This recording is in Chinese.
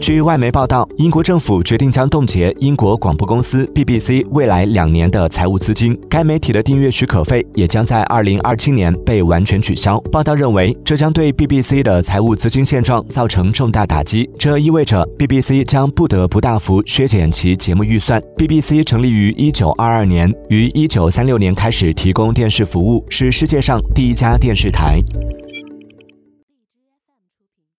据外媒报道英国政府决定将冻结英国广播公司 bbc 未来两年的财务资金。该媒体的订阅许可费也将在二零二七年被完全取消。报道认为这将对 bbc 的财务资金现状造成重大打击。这意味着 bbc 将不得不大幅削减其节目预算。Bbc 成立于一九二二年于一九三六年开始提供电视服务是世界上第一家电视台。